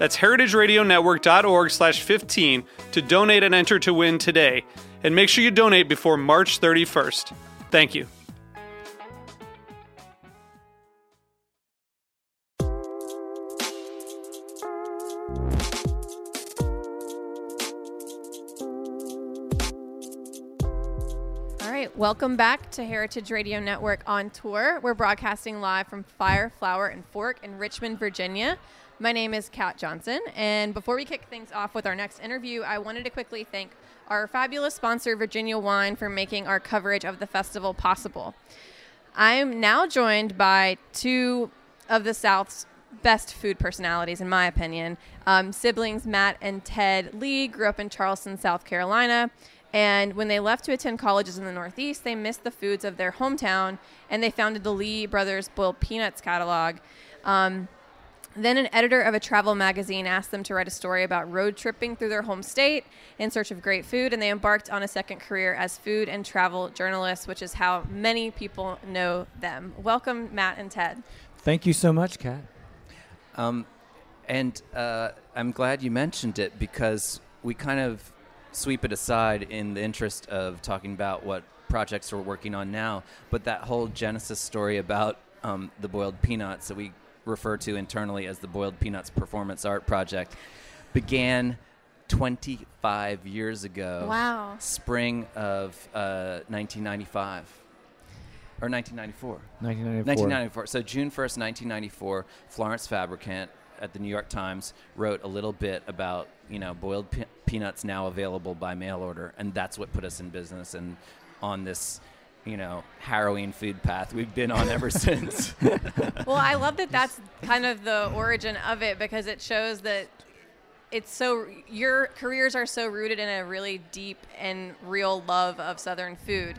That's heritageradionetwork.org slash 15 to donate and enter to win today. And make sure you donate before March 31st. Thank you. All right, welcome back to Heritage Radio Network on tour. We're broadcasting live from Fire, Flour, and Fork in Richmond, Virginia. My name is Kat Johnson, and before we kick things off with our next interview, I wanted to quickly thank our fabulous sponsor, Virginia Wine, for making our coverage of the festival possible. I'm now joined by two of the South's best food personalities, in my opinion. Um, siblings Matt and Ted Lee grew up in Charleston, South Carolina. And when they left to attend colleges in the Northeast, they missed the foods of their hometown and they founded the Lee Brothers Boiled Peanuts catalog. Um, then an editor of a travel magazine asked them to write a story about road tripping through their home state in search of great food, and they embarked on a second career as food and travel journalists, which is how many people know them. Welcome, Matt and Ted. Thank you so much, Kat. Um, and uh, I'm glad you mentioned it because we kind of sweep it aside in the interest of talking about what projects we're working on now. But that whole Genesis story about um, the boiled peanuts that we refer to internally as the Boiled Peanuts Performance Art Project began 25 years ago. Wow. Spring of uh, 1995. Or 1994. 1994. 1994. So June 1st, 1994, Florence Fabricant at the New York Times wrote a little bit about, you know, boiled pe- peanuts now available by mail order, and that's what put us in business and on this, you know, harrowing food path we've been on ever since. Well, I love that that's kind of the origin of it because it shows that it's so your careers are so rooted in a really deep and real love of Southern food.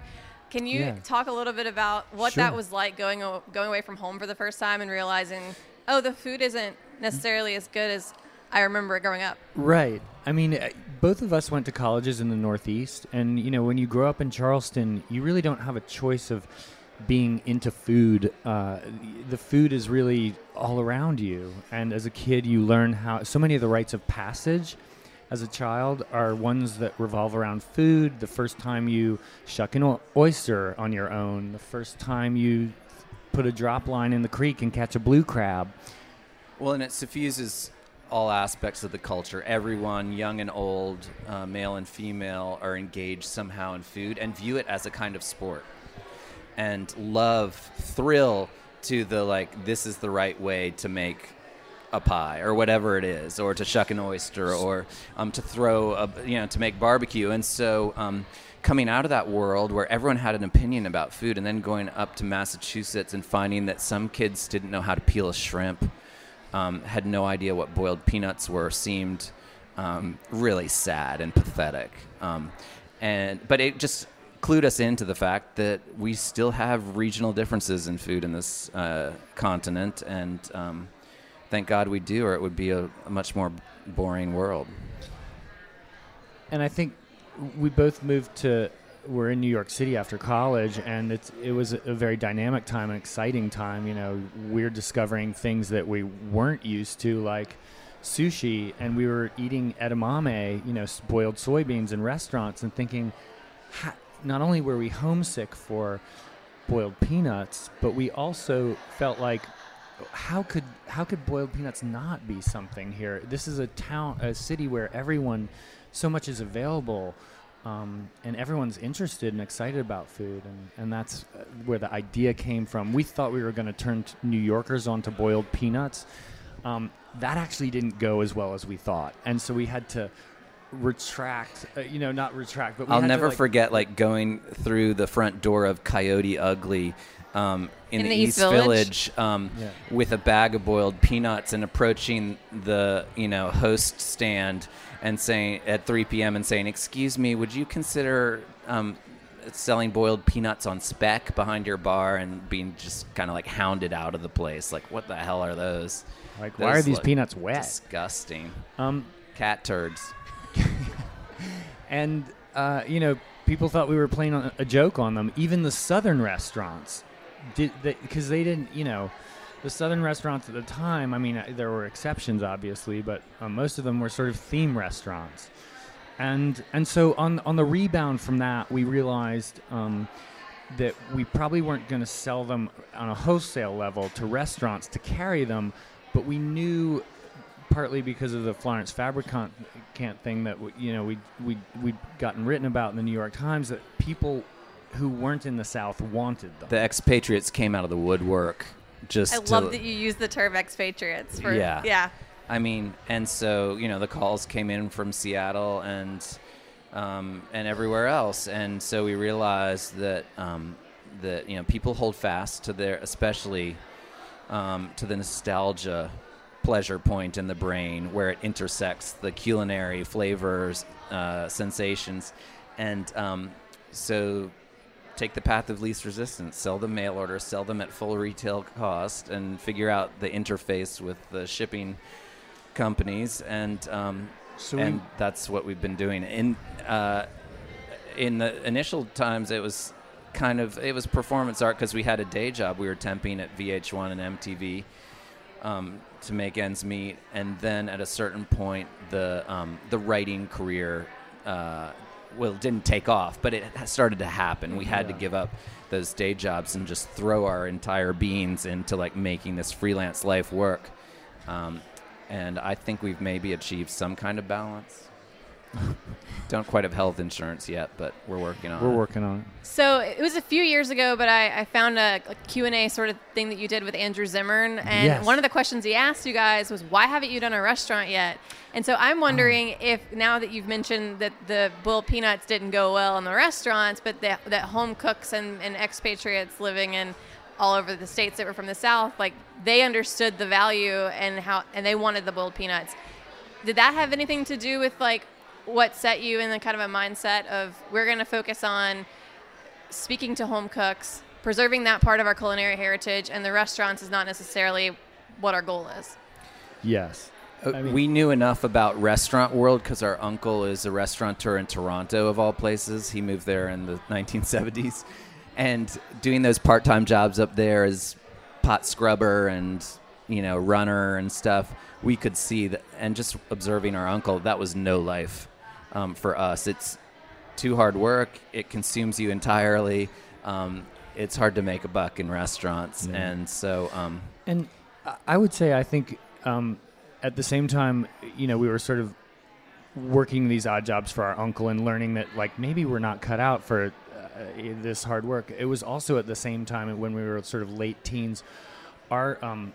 Can you Yeah. talk a little bit about what that was like going going away from home for the first time and realizing, oh, the food isn't necessarily as good as I remember it growing up? Right. I mean, uh, both of us went to colleges in the Northeast, and you know, when you grow up in Charleston, you really don't have a choice of being into food. Uh, the food is really all around you, and as a kid, you learn how. So many of the rites of passage. As a child, are ones that revolve around food. The first time you shuck an oyster on your own, the first time you put a drop line in the creek and catch a blue crab. Well, and it suffuses all aspects of the culture. Everyone, young and old, uh, male and female, are engaged somehow in food and view it as a kind of sport. And love, thrill to the like, this is the right way to make a pie or whatever it is, or to shuck an oyster, or um, to throw a, you know, to make barbecue. And so, um, coming out of that world where everyone had an opinion about food, and then going up to Massachusetts and finding that some kids didn't know how to peel a shrimp, um, had no idea what boiled peanuts were, seemed um, really sad and pathetic. Um, and but it just clued us into the fact that we still have regional differences in food in this uh, continent, and um, thank God we do, or it would be a, a much more boring world. and I think we both moved to we're in New York City after college, and it was a very dynamic time, an exciting time. You know, we're discovering things that we weren't used to, like sushi, and we were eating edamame, you know, boiled soybeans in restaurants, and thinking, not only were we homesick for boiled peanuts, but we also felt like how could how could boiled peanuts not be something here? This is a town, a city where everyone, so much is available. Um, and everyone's interested and excited about food, and, and that's uh, where the idea came from. We thought we were going to turn t- New Yorkers onto boiled peanuts. Um, that actually didn't go as well as we thought, and so we had to retract. Uh, you know, not retract, but we I'll had to, never like- forget like going through the front door of Coyote Ugly um, in, In the, the East East Village? Village, um, Yeah. with a bag of boiled peanuts and approaching the you know host stand and saying at 3 p.m. and saying, "Excuse me, would you consider?" Um, selling boiled peanuts on spec behind your bar and being just kind of like hounded out of the place like what the hell are those Like, why are these peanuts wet? disgusting Um, cat turds and uh, you know, people thought we were playing a joke on them. Even the southern restaurants did because they didn't, you know, the southern restaurants at the time. I mean, uh, there were exceptions, obviously, but uh, most of them were sort of theme restaurants. And and so on on the rebound from that, we realized um, that we probably weren't going to sell them on a wholesale level to restaurants to carry them, but we knew partly because of the Florence Fabricant thing that you know we we we'd gotten written about in the New York Times that people who weren't in the South wanted them. the expatriates came out of the woodwork just I to, love that you use the term expatriates for Yeah. yeah. I mean, and so you know the calls came in from Seattle and um, and everywhere else, and so we realized that um, that you know people hold fast to their, especially um, to the nostalgia pleasure point in the brain where it intersects the culinary flavors, uh, sensations, and um, so take the path of least resistance, sell them mail order, sell them at full retail cost, and figure out the interface with the shipping companies, and um, So we- that's what we've been doing. In uh, in the initial times, it was kind of it was performance art because we had a day job. We were temping at VH1 and MTV um, to make ends meet, and then at a certain point, the um, the writing career. Uh, well, it didn't take off, but it started to happen. We had to give up those day jobs and just throw our entire beings into like making this freelance life work. Um, and I think we've maybe achieved some kind of balance. Don't quite have health insurance yet, but we're working on it. We're it. working on it. So it was a few years ago, but I, I found a, a Q&A sort of thing that you did with Andrew Zimmern. And Yes. one of the questions he asked you guys was, why haven't you done a restaurant yet? And so I'm oh. wondering if now that you've mentioned that the boiled peanuts didn't go well in the restaurants, but that, that home cooks and, and expatriates living in all over the states that were from the South, like they understood the value and how, and they wanted the boiled peanuts. Did that have anything to do with like what set you in the kind of a mindset of we're going to focus on speaking to home cooks, preserving that part of our culinary heritage, and the restaurants is not necessarily what our goal is. Yes. Uh, I mean- we knew enough about restaurant world because our uncle is a restaurateur in Toronto, of all places. He moved there in the 1970s, and doing those part-time jobs up there as pot scrubber and you know runner and stuff, we could see that. And just observing our uncle, that was no life um, for us. It's too hard work. It consumes you entirely. Um, it's hard to make a buck in restaurants, Yeah. and so um, And I- would say I think um, at the same time, you know, we were sort of working these odd jobs for our uncle and learning that like maybe we're not cut out for uh, this hard work. It was also at the same time when we were sort of late teens, our um,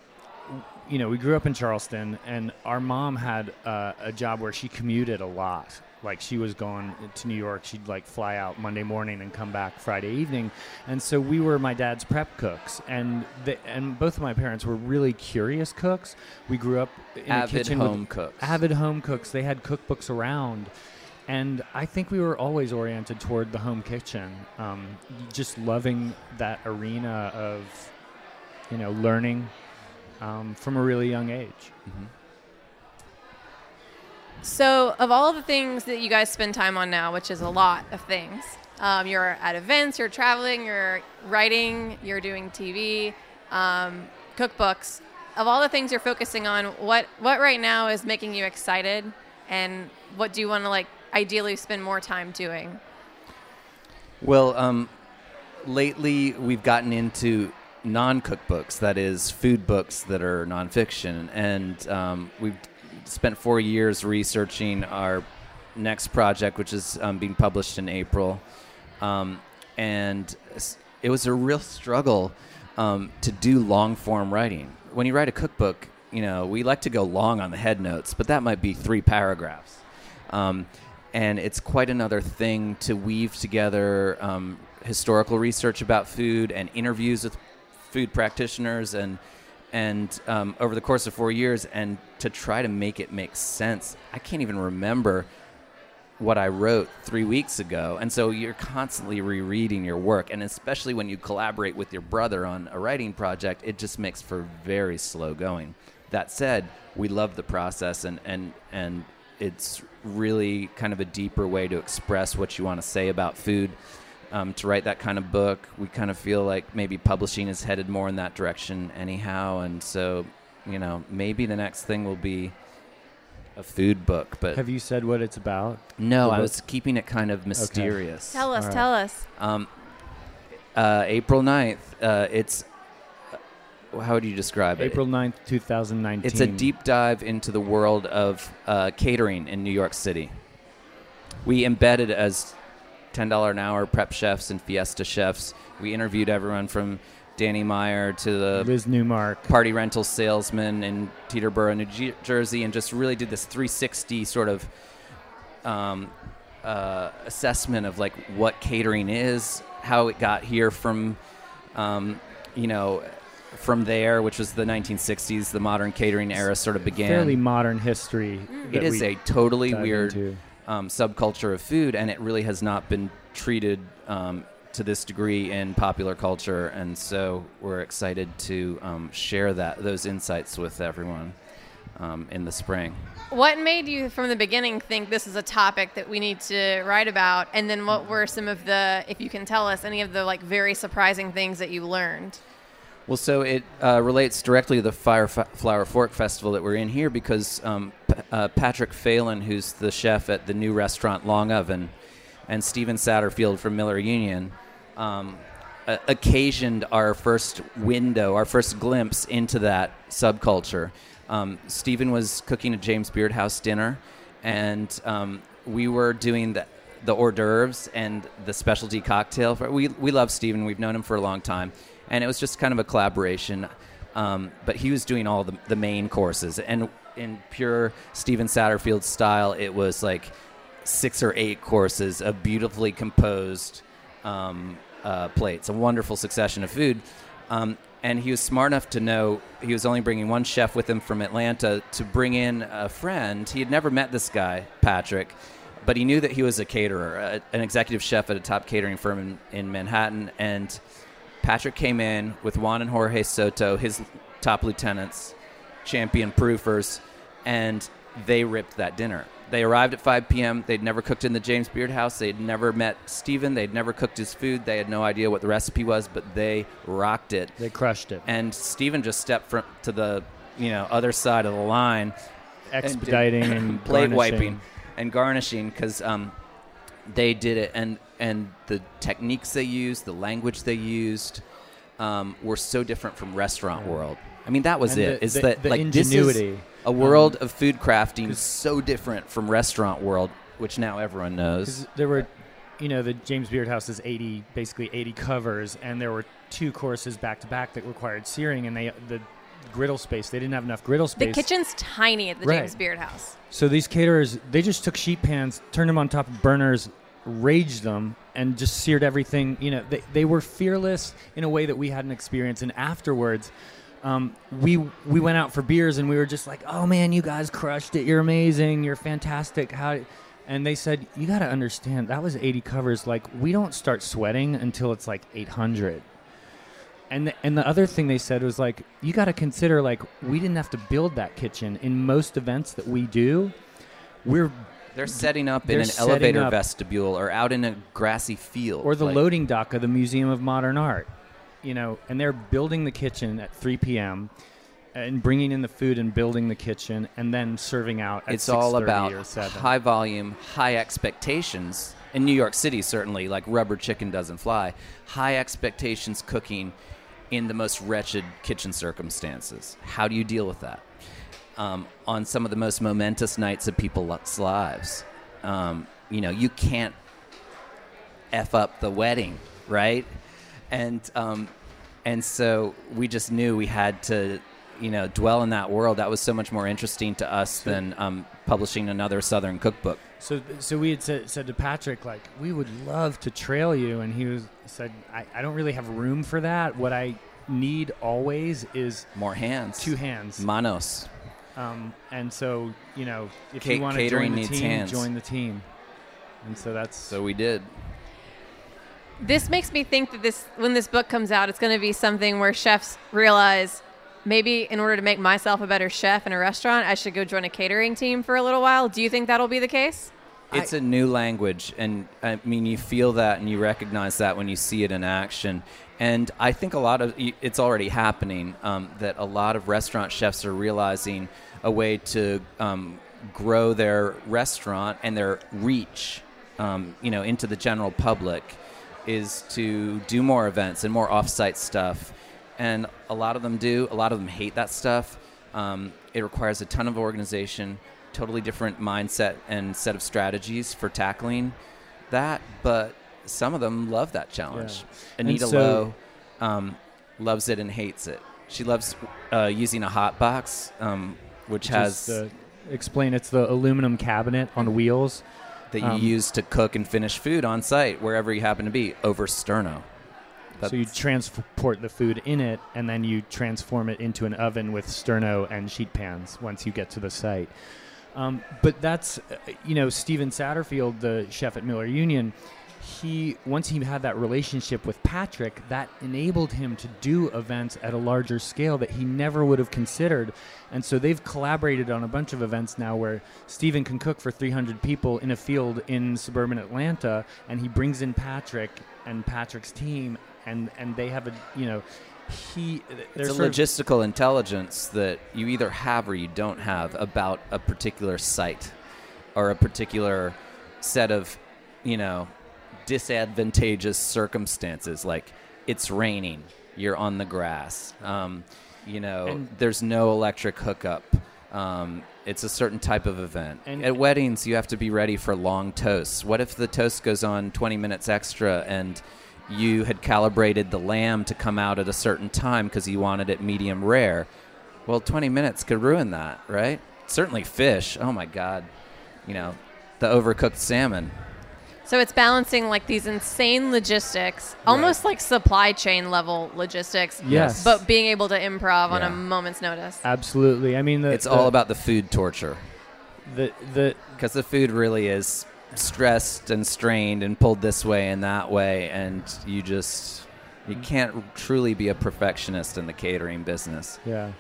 you know, we grew up in Charleston, and our mom had uh, a job where she commuted a lot. Like she was going to New York, she'd like fly out Monday morning and come back Friday evening, and so we were my dad's prep cooks, and the, and both of my parents were really curious cooks. We grew up in a avid kitchen home with cooks. avid home cooks. They had cookbooks around, and I think we were always oriented toward the home kitchen, um, just loving that arena of, you know, learning um, from a really young age. Mhm. So, of all the things that you guys spend time on now, which is a lot of things, um, you're at events, you're traveling, you're writing, you're doing TV, um, cookbooks. Of all the things you're focusing on, what what right now is making you excited, and what do you want to like ideally spend more time doing? Well, um, lately we've gotten into non-cookbooks, that is, food books that are nonfiction, and um, we've spent four years researching our next project, which is um, being published in April. Um, and it was a real struggle um, to do long form writing. When you write a cookbook, you know, we like to go long on the head notes, but that might be three paragraphs. Um, and it's quite another thing to weave together um, historical research about food and interviews with food practitioners and and um, over the course of four years and to try to make it make sense i can't even remember what i wrote three weeks ago. And so you're constantly rereading your work and especially when you collaborate with your brother on a writing project it just makes for very slow going. That said we love the process and and and it's really kind of a deeper way to express what you want to say about food um, to write that kind of book. We kind of feel like maybe publishing is headed more in that direction, anyhow. And so, you know, maybe the next thing will be a food book. But Have you said what it's about? no, the I book? was keeping it kind of mysterious. Tell us, All right. tell us. Um, uh, April 9th, uh, it's. uh, How would you describe it? April 9th, 2019. It's a deep dive into the world of uh, catering in New York City. We embedded as $10 an hour prep chefs and fiesta chefs. We interviewed everyone from Danny Meyer to the Liz Neumark. party rental salesman in Teterboro, New Jer- Jersey, and just really did this 360 sort of um, uh, assessment of like what catering is, how it got here from, um, you know, from there, which was the 1960s, the modern catering era sort of began. Fairly modern history. It is a totally weird into. Um, subculture of food, and it really has not been treated um, to this degree in popular culture. And so we're excited to um, share that those insights with everyone um, in the spring. What made you from the beginning think this is a topic that we need to write about? And then what were some of the, if you can tell us, any of the like very surprising things that you learned? Well, so it uh, relates directly to the Fire Flour Fork Festival that we're in here because um, P- uh, Patrick Phelan, who's the chef at the new restaurant Long Oven, and Steven Satterfield from Miller Union, um, uh, occasioned our first window, our first glimpse into that subculture. Um, Steven was cooking a James Beard House dinner, and um, we were doing the, the hors d'oeuvres and the specialty cocktail. We, we love Steven, we've known him for a long time, and it was just kind of a collaboration. Um, but he was doing all the, the main courses, and in pure Steven Satterfield style, it was like six or eight courses of beautifully composed um, uh, plates, a wonderful succession of food. Um, and he was smart enough to know he was only bringing one chef with him from Atlanta to bring in a friend. He had never met this guy, Patrick, but he knew that he was a caterer, a, an executive chef at a top catering firm in, in Manhattan. And Patrick came in with Juan and Jorge Soto, his top lieutenants, champion proofers, and they ripped that dinner. They arrived at 5 p.m. They'd never cooked in the James Beard house. They'd never met Steven. They'd never cooked his food. They had no idea what the recipe was, but they rocked it. They crushed it. And Steven just stepped from, to the you know other side of the line, Expediting and, plate garnishing. wiping and garnishing because um, they did it and and the techniques they used the language they used um, were so different from restaurant world i mean that was And it. the- Is the- that the like this is ingenuity. a world of food crafting so different from restaurant world which now everyone knows. there were, you know, the James Beard House is 80, basically 80 covers, and there were two courses back to back that required searing, and they the griddle space they didn't have enough griddle space. The kitchen's tiny at the Right. James Beard House. So these caterers, they just took sheet pans, turned them on top of burners, raged them, and just seared everything. You know, they, they were fearless in a way that we hadn't experienced. And afterwards, um, we we went out for beers, and we were just like, "Oh man, you guys crushed it! You're amazing! You're fantastic!" How? And they said, "You got to understand that was 80 covers. Like we don't start sweating until it's like 800." And the, and the other thing they said was like, you got to consider like we didn't have to build that kitchen in most events that we do. We're they're setting up in they're an setting elevator up- vestibule or out in a grassy field or the Like, loading dock of the Museum of Modern Art, you know, and they're building the kitchen at 3 p.m. and bringing in the food and building the kitchen and then serving out. At it's all 6:30 about or 7. high volume, high expectations. In New York City, certainly, like rubber chicken doesn't fly. High expectations cooking in the most wretched kitchen circumstances. How do you deal with that? Um, on some of the most momentous nights of people's lives. um, you know, you can't f up the wedding, right? And um, and so we just knew we had to, you know, dwell in that world. That was so much more interesting to us than um, publishing another Southern cookbook. So, so we had said, said to Patrick, like, we would love to trail you, and he was said, I, I don't really have room for that. What I need always is More hands, two hands. manos. Um, and so, you know, if Ca- you want to join the team, hands. join the team. And so that's So we did. This makes me think that this when this book comes out, it's going to be something where chefs realize maybe in order to make myself a better chef in a restaurant, I should go join a catering team for a little while. Do you think that'll be the case? It's a new language, and I mean, you feel that and you recognize that when you see it in action. And I think a lot of it's already happening um, that a lot of restaurant chefs are realizing a way to um, grow their restaurant and their reach, um, you know, into the general public, is to do more events and more off-site stuff. And a lot of them do. A lot of them hate that stuff. Um, it requires a ton of organization, totally different mindset and set of strategies for tackling that. But some of them love that challenge. Yeah. Anita so- Lo um, loves it and hates it. She loves uh, using a hot box, um, which has just, uh, explain it's the aluminum cabinet on wheels. that you um, use to cook and finish food on site wherever you happen to be over sterno. So you transport the food in it, and then you transform it into an oven with sterno and sheet pans once you get to the site. Um, but that's, uh, you know, Steven Satterfield, the chef at Miller Union. He once he had that relationship with Patrick, that enabled him to do events at a larger scale that he never would have considered. And so they've collaborated on a bunch of events now where Steven can cook for 300 people in a field in suburban Atlanta, and he brings in Patrick and Patrick's team, and and they have a you know he It's a logistical intelligence that you either have or you don't have about a particular site or a particular set of, you know, disadvantageous circumstances. Like it's raining, you're on the grass, um, you know, And- there's no electric hookup. Um, it's a certain type of event. And- At weddings, you have to be ready for long toasts. What if the toast goes on 20 minutes extra and you had calibrated the lamb to come out at a certain time because you wanted it medium rare? Well, 20 minutes could ruin that, right? Certainly fish. Oh my God. You know, the overcooked salmon. So it's balancing like these insane logistics, almost like supply chain level logistics. Yes. But being able to improv on a moment's notice. absolutely. I mean, the, It's the- all about the food torture the the because the food really is stressed and strained and pulled this way and that way, and you just you can't truly be a perfectionist in the catering business. yeah.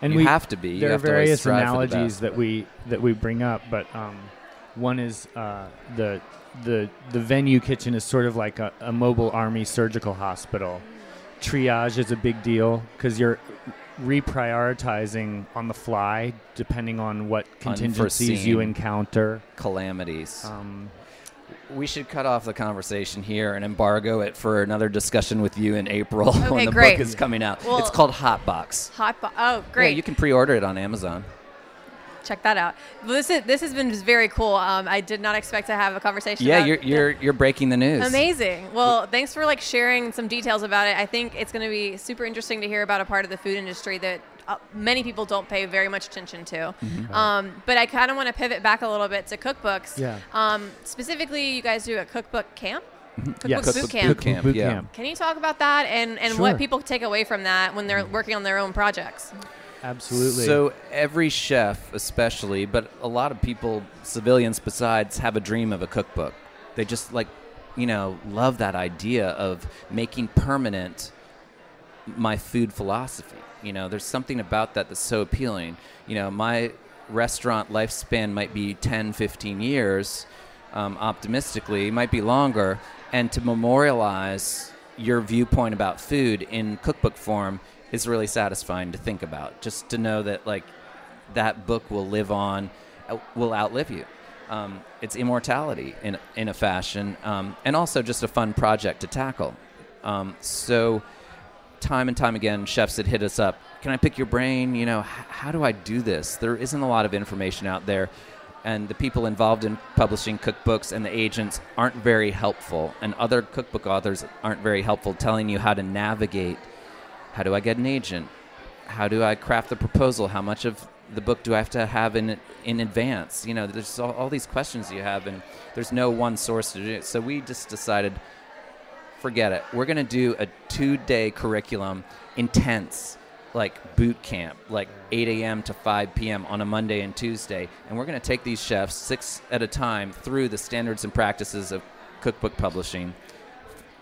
And you we have to be. You there are have various strive analogies best. that we that we bring up, but um, one is uh, the the the venue kitchen is sort of like a, a mobile army surgical hospital. Triage is a big deal because you're reprioritizing on the fly depending on what contingencies you encounter. calamities. Um, We should cut off the conversation here and embargo it for another discussion with you in April Okay, when the great. book is coming out. Well- it's called Hotbox. Hot. Bo- oh, great. Yeah, you can pre-order it on Amazon. Check that out. Well, this is this has been just very cool. Um, I did not expect to have a conversation. Yeah, about you're you're you're breaking the news. Amazing. Well, thanks for like sharing some details about it. I think it's going to be super interesting to hear about a part of the food industry that uh, many people don't pay very much attention to. Mm-hmm. Um, but I kind of want to pivot back a little bit to cookbooks. Yeah. Um, specifically, you guys do a cookbook camp. Cookbook yes. boot Cookbook camp. boot camp, Boot yeah. camp. Can you talk about that and, and Sure. what people take away from that when they're working on their own projects? Absolutely. So every chef, especially, but a lot of people, civilians besides, have a dream of a cookbook. They just like, you know, love that idea of making permanent my food philosophy. You know, there's something about that that's so appealing. You know, my restaurant lifespan might be 10, 15 years, um, optimistically, it might be longer. And to memorialize your viewpoint about food in cookbook form is really satisfying to think about. Just to know that, like, that book will live on, uh, will outlive you. Um, it's immortality in, in a fashion, um, and also just a fun project to tackle. Um, so, time and time again, chefs had hit us up. Can I pick your brain? You know, h- how do I do this? There isn't a lot of information out there. and the people involved in publishing cookbooks and the agents aren't very helpful, and other cookbook authors aren't very helpful telling you how to navigate. How do I get an agent? How do I craft the proposal? How much of the book do I have to have in in advance? You know, there's all, all these questions you have, and there's no one source to do it. So we just decided, forget it. We're going to do a two-day curriculum, intense, like boot camp, like 8 a.m. to 5 p.m. on a Monday and Tuesday, and we're going to take these chefs six at a time through the standards and practices of cookbook publishing,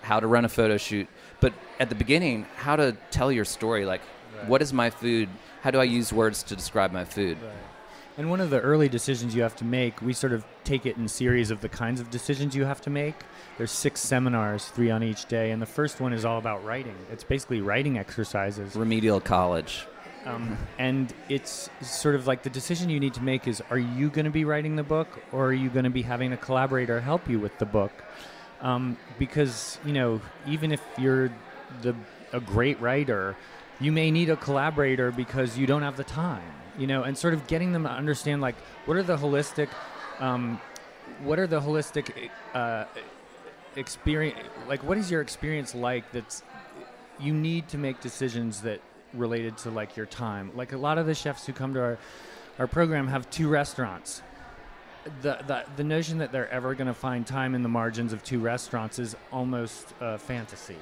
how to run a photo shoot, but at the beginning, how to tell your story, like. What is my food? How do I use words to describe my food? And one of the early decisions you have to make, we sort of take it in series of the kinds of decisions you have to make. There's six seminars, three on each day, and the first one is all about writing. It's basically writing exercises. Remedial college. Um, and it's sort of like the decision you need to make is are you going to be writing the book or are you going to be having a collaborator help you with the book? Um, because, you know, even if you're the, a great writer, you may need a collaborator because you don't have the time, you know, and sort of getting them to understand like what are the holistic, um, what are the holistic uh, experience, like what is your experience like that's you need to make decisions that related to like your time. Like a lot of the chefs who come to our our program have two restaurants. The, the, the notion that they're ever going to find time in the margins of two restaurants is almost uh, fantasy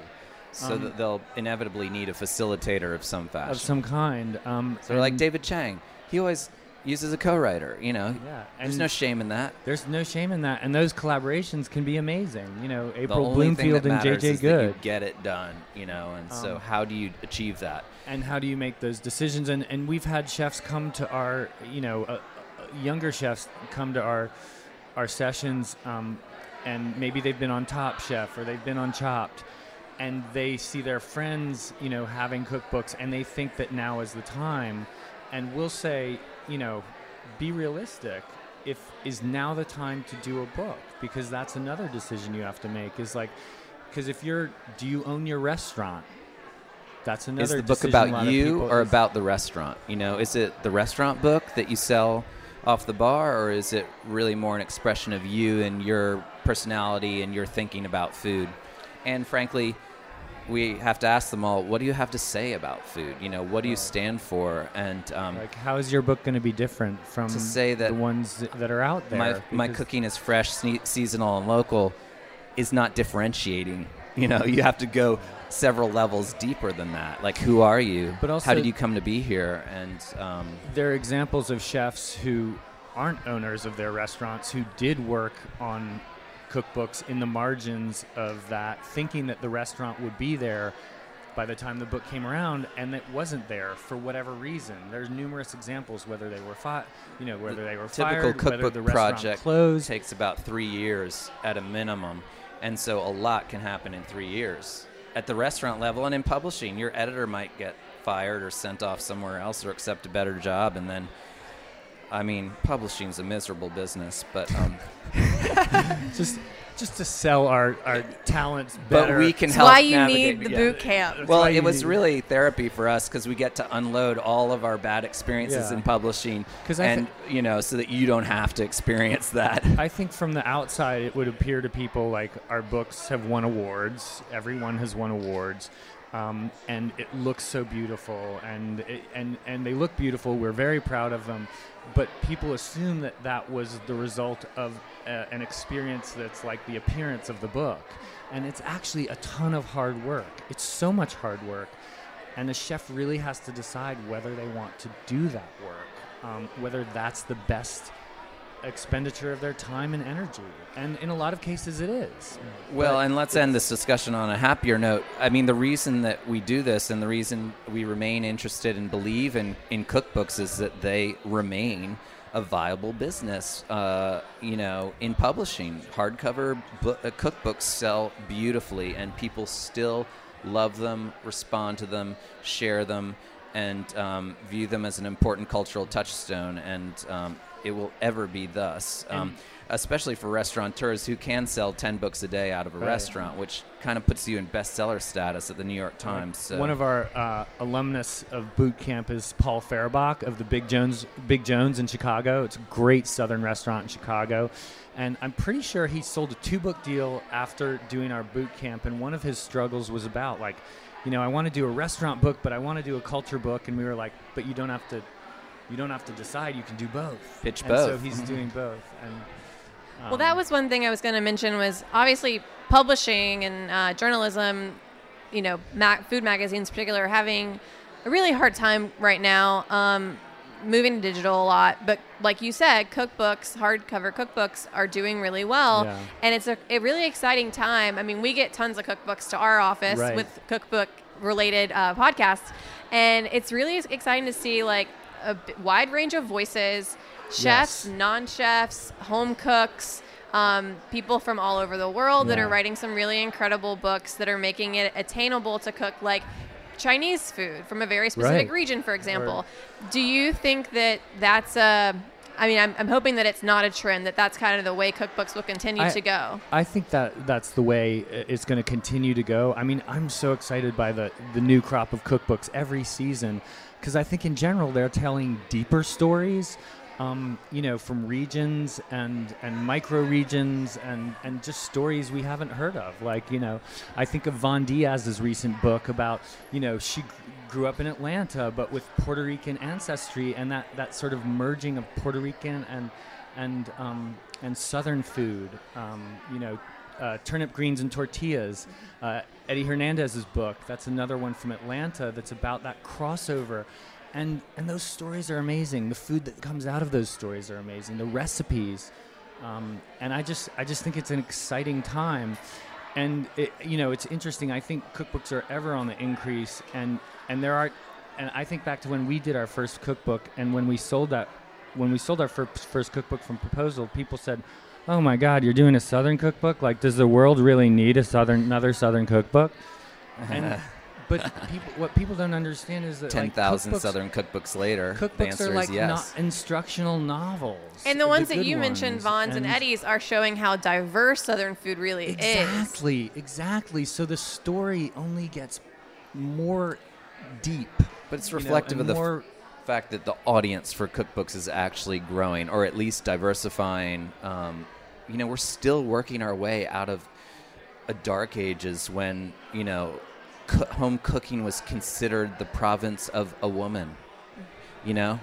So Um, that they'll inevitably need a facilitator of some fashion. of some kind. Um, so like David Chang, he always uses a co-writer. You know, Yeah, there's no shame in that. There's no shame in that, and those collaborations can be amazing. You know, April Bloomfield and JJ is that you Good. get it done. You know, and so Um, how do you achieve that? and how do you make those decisions and and we've had chefs come to our you know uh, younger chefs come to our our sessions um, and maybe they've been on top chef or they've been on chopped and they see their friends you know having cookbooks and they think that now is the time. And we'll say you know be realistic. If is now the time to do a book? Because that's another decision you have to make is like because if you're do you own your restaurant? That's another Is the book about you or about the restaurant? You know, is it the restaurant book that you sell off the bar, or is it really more an expression of you and your personality and your thinking about food? And frankly, we have to ask them all, what do you have to say about food? You know, what do you stand for? And um, like how is your book going to be different from To say that the ones that are out there my my cooking is fresh, seasonal, and local is not differentiating. You know, you have to go several levels deeper than that. Like, who are you? But also, how did you come to be here? And um, there are examples of chefs who aren't owners of their restaurants who did work on cookbooks in the margins of that thinking that the restaurant would be there by the time the book came around and it wasn't there for whatever reason there's numerous examples whether they were fi- you know whether they were typical fired whether cookbook the restaurant project closed takes about three years at a minimum, and so a lot can happen in three years at the restaurant level and in publishing. Your editor might get fired or sent off somewhere else or accept a better job, and then. I mean, publishing's a miserable business, but um, just just to sell our, our talents but better we can That's help. why you navigate- need the yeah. boot camp. That's Well, it was need- really therapy for us because we get to unload all of our bad experiences Yeah. in publishing, I and you know, so that you don't have to experience that. I think from the outside, it would appear to people like our books have won awards. Everyone has won awards, um, and it looks so beautiful, and it, and and they look beautiful. We're very proud of them, but people assume that that was the result of uh, an experience that's like the appearance of the book, and it's actually a ton of hard work. It's so much hard work, and the chef really has to decide whether they want to do that work, um, whether that's the best expenditure of their time and energy. And in a lot of cases, it is. Well, But and let's end this discussion on a happier note. I mean, the reason that we do this and the reason we remain interested and believe in, in cookbooks is that they remain a viable business. Uh, you know, in publishing, hardcover book, uh, cookbooks sell beautifully, and people still love them, respond to them, share them, and um, view them as an important cultural touchstone. And um, it will ever be thus. Um, especially for restaurateurs who can sell 10 books a day out of a Right. restaurant, which kind of puts you in bestseller status at the New York Times. So. One of our uh, alumnus of boot camp is Paul Fehribach of the Big Jones Big Jones in Chicago. It's a great Southern restaurant in Chicago, and I'm pretty sure he sold a two book deal after doing our boot camp. And one of his struggles was about like, you know, I want to do a restaurant book, but I want to do a culture book, and we were like, but you don't have to. You don't have to decide. You can do both. Pitch And So both. he's doing both. And Well, that was one thing I was going to mention was obviously publishing and uh, journalism, you know, ma- food magazines in particular, are having a really hard time right now, um, moving to digital a lot. But like you said, cookbooks, hardcover cookbooks, are doing really well, Yeah. and it's a, a really exciting time. I mean, we get tons of cookbooks to our office Right. with cookbook related uh, podcasts, and it's really exciting to see like a wide range of voices, chefs, Yes. non-chefs, home cooks, um, people from all over the world that are writing some really incredible books that are making it attainable to cook like Chinese food from a very specific Right. region, for example. Do you think that that's a I mean, I'm, I'm hoping that it's not a trend, that that's kind of the way cookbooks will continue I- to go. I think that that's the way it's going to continue to go. I mean, I'm so excited by the the new crop of cookbooks every season because I think in general they're telling deeper stories. Um, you know, from regions and and micro regions and and just stories we haven't heard of. Like you know, I think of Von Diaz's recent book about you know she grew up in Atlanta but with Puerto Rican ancestry and that that sort of merging of Puerto Rican and and um, and Southern food. Um, you know, uh, turnip greens and tortillas. Uh, Eddie Hernandez's book. That's another one from Atlanta. That's about that crossover. And, and those stories are amazing. The food that comes out of those stories are amazing. The recipes, um, and I just I just think it's an exciting time, and it, you know it's interesting. I think cookbooks are ever on the increase, and and there are, and I think back to when we did our first cookbook, and when we sold that, when we sold our first first cookbook from Proposal, people said, "Oh my God, you're doing a Southern cookbook? Like, does the world really need a Southern another Southern cookbook?" And but people, what people don't understand is that ten thousand like, Southern cookbooks later, cookbooks answer are like yes. not instructional novels. And the ones that good you mentioned. Von's and, Eddie's, are showing how diverse Southern food really is. Exactly, exactly. So the story only gets more deep. but it's you know, reflective of the f- fact that the audience for cookbooks is actually growing, or at least diversifying. Um, you know, we're still working our way out of a dark ages when you know co- home cooking was considered the province of a woman. You know,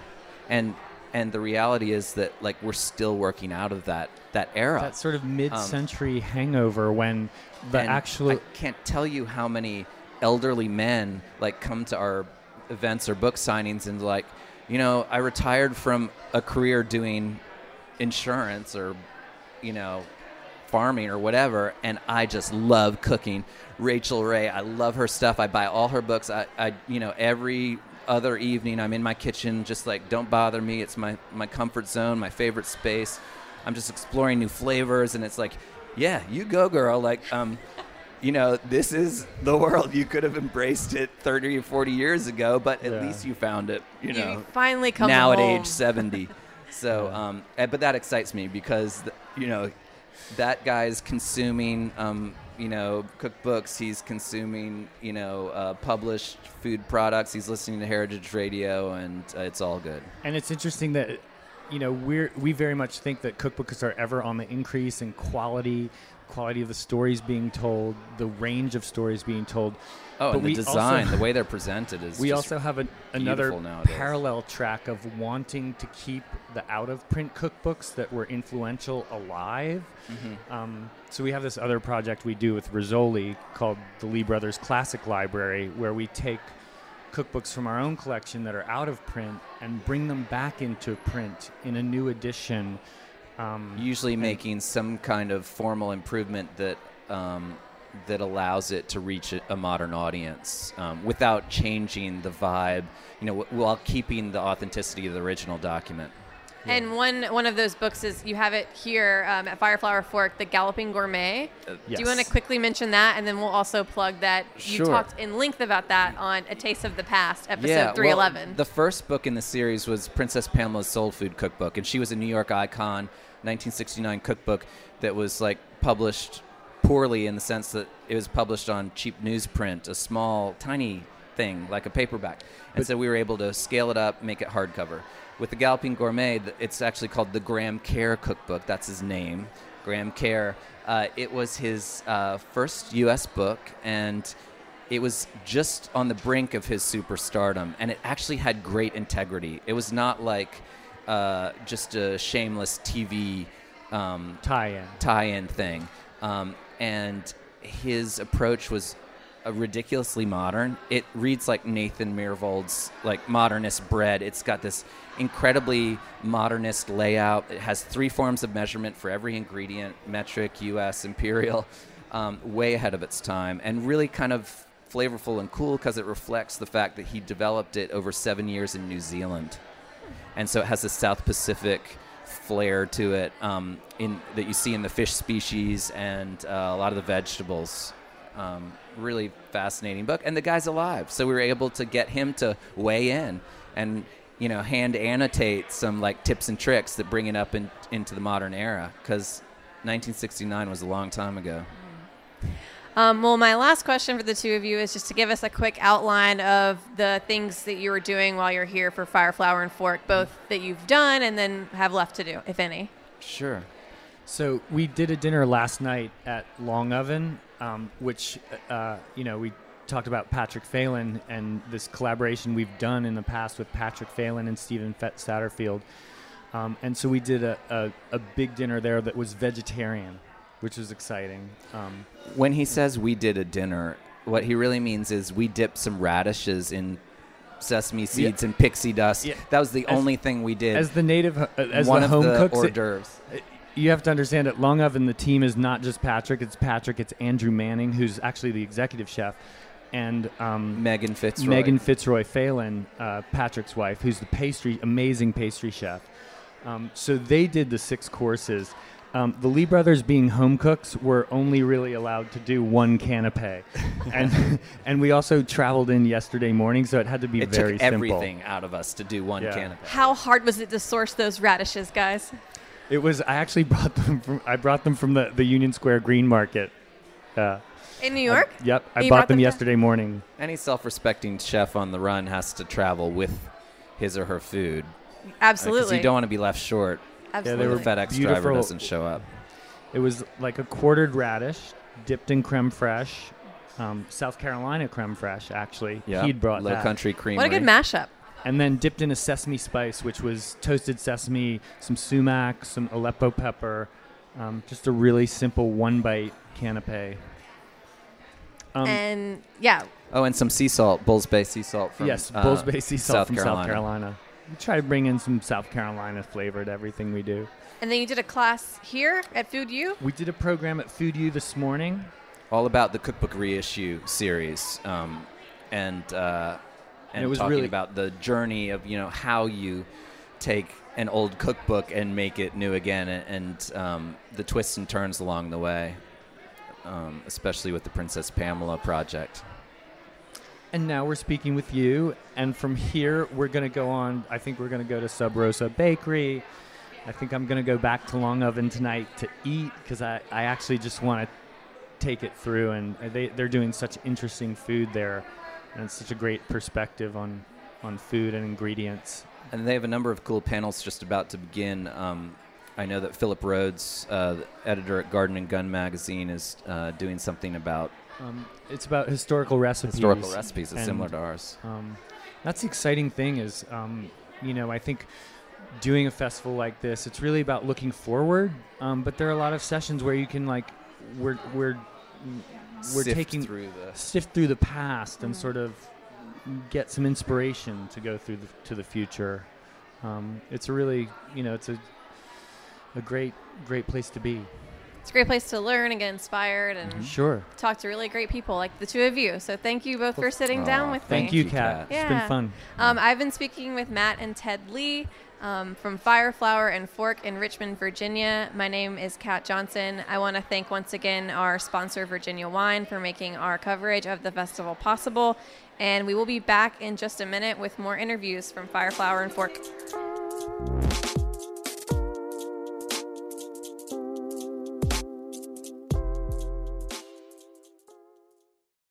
and and the reality is that like we're still working out of that that era. that sort of mid-century hangover when the actual I can't tell you how many elderly men like come to our events or book signings and like, you know, I retired from a career doing insurance or, you know, farming or whatever, and I just love cooking. Rachael Ray, I love her stuff. I buy all her books. I, I you know, every other evening I'm in my kitchen, just like don't bother me. It's my my comfort zone, my favorite space. I'm just exploring new flavors, and it's like, yeah, you go, girl. Like, um, you know, this is the world. You could have embraced it 30 or 40 years ago, but at Yeah. least you found it. You You know, finally come now at age 70. So, um, eh, but that excites me because, you know, that guy's consuming, um, you know, cookbooks. He's consuming, you know, uh, published food products. He's listening to Heritage Radio, and uh, it's all good. And it's interesting that you know we're we very much think that cookbooks are ever on the increase in quality, quality of the stories being told, the range of stories being told. Oh, But and the design, also- the way they're presented is. We also have a, another nowadays. parallel track of wanting to keep the out of print cookbooks that were influential alive. Mm-hmm. Um, so we have this other project we do with Rizzoli called the Lee Brothers Classic Library, where we take cookbooks from our own collection that are out of print and bring them back into print in a new edition. Um, usually making some kind of formal improvement that um, that allows it to reach a, a modern audience um, without changing the vibe, you know, w- while keeping the authenticity of the original document. And one one of those books is you have it here um, at Fireflour Fork, The Galloping Gourmet. Yes. Do you want to quickly mention that, and then we'll also plug that you Sure. talked in length about that on A Taste of the Past, episode well, 311. the first book in the series was Princess Pamela's Soul Food Cookbook, and she was a New York icon, 1969 cookbook that was like published poorly in the sense that it was published on cheap newsprint, a small, tiny thing like a paperback. And so we were able to scale it up, make it hardcover. With the Galloping Gourmet, it's actually called the Graham Kerr Cookbook. That's his name, Graham Kerr. Uh, it was his uh, first U.S. book, and it was just on the brink of his superstardom, and it actually had great integrity. It was not like uh, just a shameless TV um, Tie-in. tie-in thing, um, and his approach was uh, ridiculously modern. It reads like Nathan Myhrvold's like modernist bread. It's got this incredibly modernist layout. It has three forms of measurement for every ingredient: metric, U.S., imperial. Um, way ahead of its time, and really kind of flavorful and cool because it reflects the fact that he developed it over seven years in New Zealand and so it has this South Pacific flair to it um, in that you see in the fish species and uh, a lot of the vegetables. Um, really fascinating book, and the guy's alive, so we were able to get him to weigh in and you know hand annotate some like tips and tricks that bring it up in, into the modern era because 1969 was a long time ago. Um, well, my last question for the two of you is just to give us a quick outline of the things that you were doing while you're here for Fireflour and Fork, both that you've done and then have left to do, if any. Sure. So we did a dinner last night at Long Oven, um, which uh, you know we talked about Patrick Phelan and this collaboration we've done in the past with Patrick Phelan and Stephen Fett Satterfield, um, and so we did a, a, a big dinner there that was vegetarian, which was exciting. Um, When he says we did a dinner, what he really means is we dipped some radishes in sesame seeds and pixie dust. Yeah. That was the As- only thing we did. as the native, uh, as One the of home the cooks, hors it- d'oeuvres. you have to understand at Long Oven, the team is not just Patrick. It's Patrick. It's Andrew Manning, who's actually the executive chef, and um, Megan Fitzroy. Megan Fitzroy Phelan, uh, Patrick's wife, who's the pastry, amazing pastry chef. Um, so they did the six courses. Um, the Lee brothers, being home cooks, were only really allowed to do one canapé, and and we also traveled in yesterday morning, so it had to be It very took simple. everything out of us to do one Yeah. canapé. How hard was it to source those radishes, guys? It was. I actually brought them from. I brought them from the, the Union Square Green Market. Uh, In New York? yep, I You bought them them down? yesterday morning. Any self-respecting chef on the run has to travel with his or her food. Absolutely. Because Absolutely. you don't want to be left short Absolutely. were if a FedEx driver doesn't show up. It was like a quartered radish, dipped in creme fraiche, um, South Carolina creme fraiche. Actually, Yeah. he'd brought Low that, Country cream. what a good mashup. and then dipped in a sesame spice, which was toasted sesame, some sumac, some Aleppo pepper, um, just a really simple one bite canapé. Um, and yeah, Oh, and some sea salt, Bulls Bay sea salt from yes, uh, Bulls Bay sea salt South from Carolina. South Carolina. We try to bring in some South Carolina flavor to everything we do. and then you did a class here at Food U. We did a program at Food U this morning. all about the cookbook reissue series, um, and uh, and it was talking really- about the journey of you know how you take an old cookbook and make it new again, and, and um, the twists and turns along the way, um, especially with the Princess Pamela project. And now we're speaking with you. And from here, we're going to go on. I think we're going to go to Sub Rosa Bakery. I think I'm going to go back to Long Oven tonight to eat because I, I actually just want to take it through. And they, they're doing such interesting food there. And it's such a great perspective on, on food and ingredients. And they have a number of cool panels just about to begin. Um, I know that Philip Rhodes, uh, editor at Garden and Gun magazine, is uh, doing something about Um, it's about historical recipes. historical recipes that's and, similar to ours. Um, that's the exciting thing is, um, you know, I think doing a festival like this, it's really about looking forward. Um, but there are a lot of sessions where you can like, we're we're we're Sift taking through the sift through the past and sort of get some inspiration to go through the, to the future. Um, it's a really, you know, it's a a great great place to be. it's a great place to learn and get inspired and Sure. talk to really great people like the two of you. So thank you both for sitting down Aw, with Thank me. you, you, Kat. Kat. It's been fun. Um, I've been speaking with Matt and Ted Lee um, from Fireflour and Fork in Richmond, Virginia. My name is Kat Johnson. I want to thank once again our sponsor, Virginia Wine, for making our coverage of the festival possible. And we will be back in just a minute with more interviews from Fireflour and Fork.